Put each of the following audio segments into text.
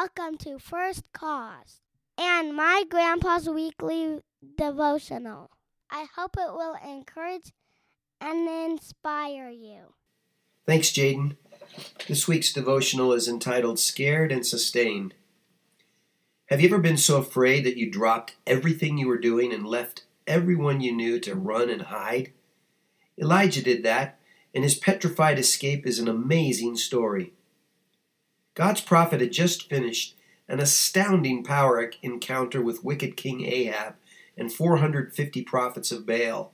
welcome to First Cause and my grandpa's weekly devotional. I hope it will encourage and inspire you. Thanks, Jaden. This week's devotional is entitled Scared and Sustained. Have you ever been so afraid that you dropped everything you were doing and left everyone you knew to run and hide? Elijah did that, and his petrified escape is an amazing story. God's prophet had just finished an astounding power encounter with wicked King Ahab and 450 prophets of Baal.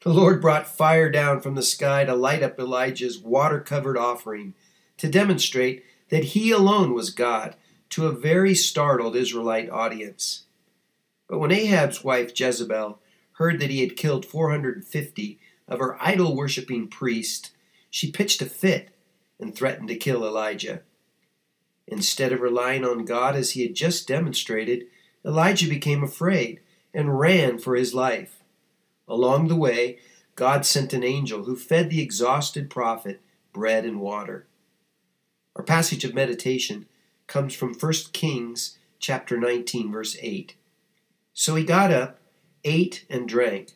The Lord brought fire down from the sky to light up Elijah's water covered offering to demonstrate that he alone was God to a very startled Israelite audience. But when Ahab's wife Jezebel heard that he had killed 450 of her idol worshipping priests, she pitched a fit and threatened to kill Elijah. Instead of relying on God as he had just demonstrated, Elijah became afraid and ran for his life. Along the way, God sent an angel who fed the exhausted prophet bread and water. Our passage of meditation comes from 1 Kings chapter 19 verse 8. So he got up, ate and drank.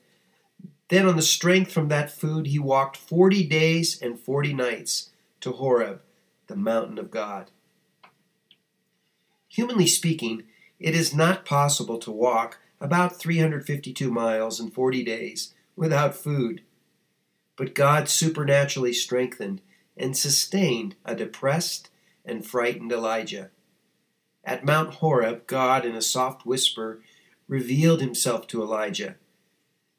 Then on the strength from that food he walked 40 days and 40 nights to Horeb, the mountain of God. Humanly speaking, it is not possible to walk about 352 miles in 40 days without food. But God supernaturally strengthened and sustained a depressed and frightened Elijah. At Mount Horeb, God, in a soft whisper, revealed himself to Elijah.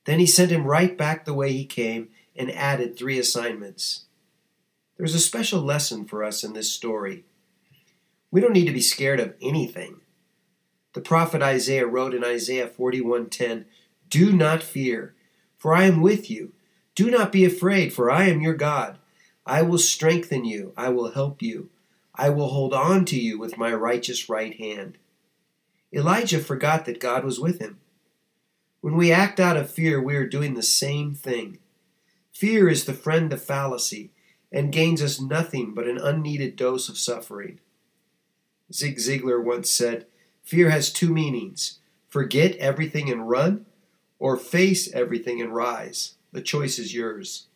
Then he sent him right back the way he came and added three assignments. There's a special lesson for us in this story. We don't need to be scared of anything. The prophet Isaiah wrote in Isaiah 41:10, "Do not fear, for I am with you. Do not be afraid, for I am your God. I will strengthen you, I will help you. I will hold on to you with my righteous right hand." Elijah forgot that God was with him. When we act out of fear, we are doing the same thing. Fear is the friend of fallacy and gains us nothing but an unneeded dose of suffering. Zig Ziglar once said, Fear has two meanings forget everything and run, or face everything and rise. The choice is yours.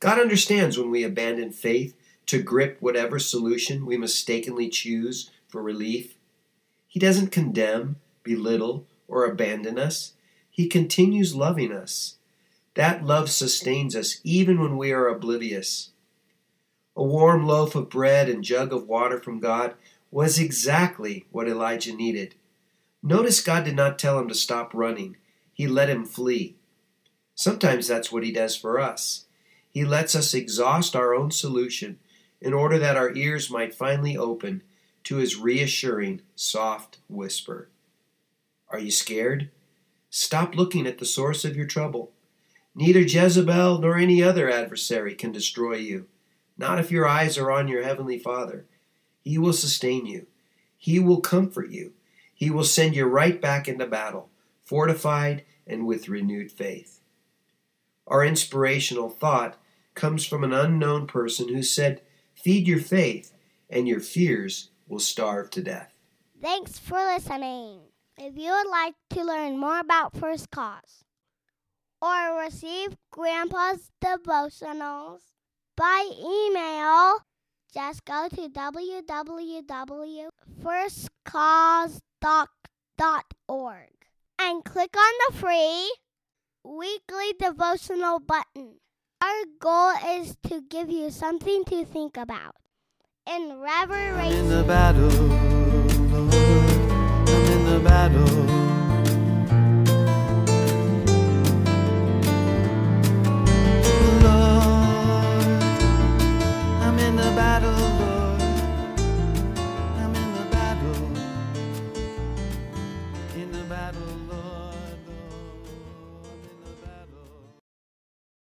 God understands when we abandon faith to grip whatever solution we mistakenly choose for relief. He doesn't condemn, belittle, or abandon us. He continues loving us. That love sustains us even when we are oblivious. A warm loaf of bread and jug of water from God was exactly what Elijah needed. Notice God did not tell him to stop running, He let him flee. Sometimes that's what He does for us. He lets us exhaust our own solution in order that our ears might finally open to His reassuring, soft whisper. Are you scared? Stop looking at the source of your trouble. Neither Jezebel nor any other adversary can destroy you, not if your eyes are on your Heavenly Father. He will sustain you. He will comfort you. He will send you right back into battle, fortified and with renewed faith. Our inspirational thought comes from an unknown person who said, Feed your faith, and your fears will starve to death. Thanks for listening. If you would like to learn more about First Cause or receive Grandpa's devotionals by email, just go to www.firstcause.org and click on the free weekly devotional button. Our goal is to give you something to think about. In reverence. In the battle. I'm in the battle.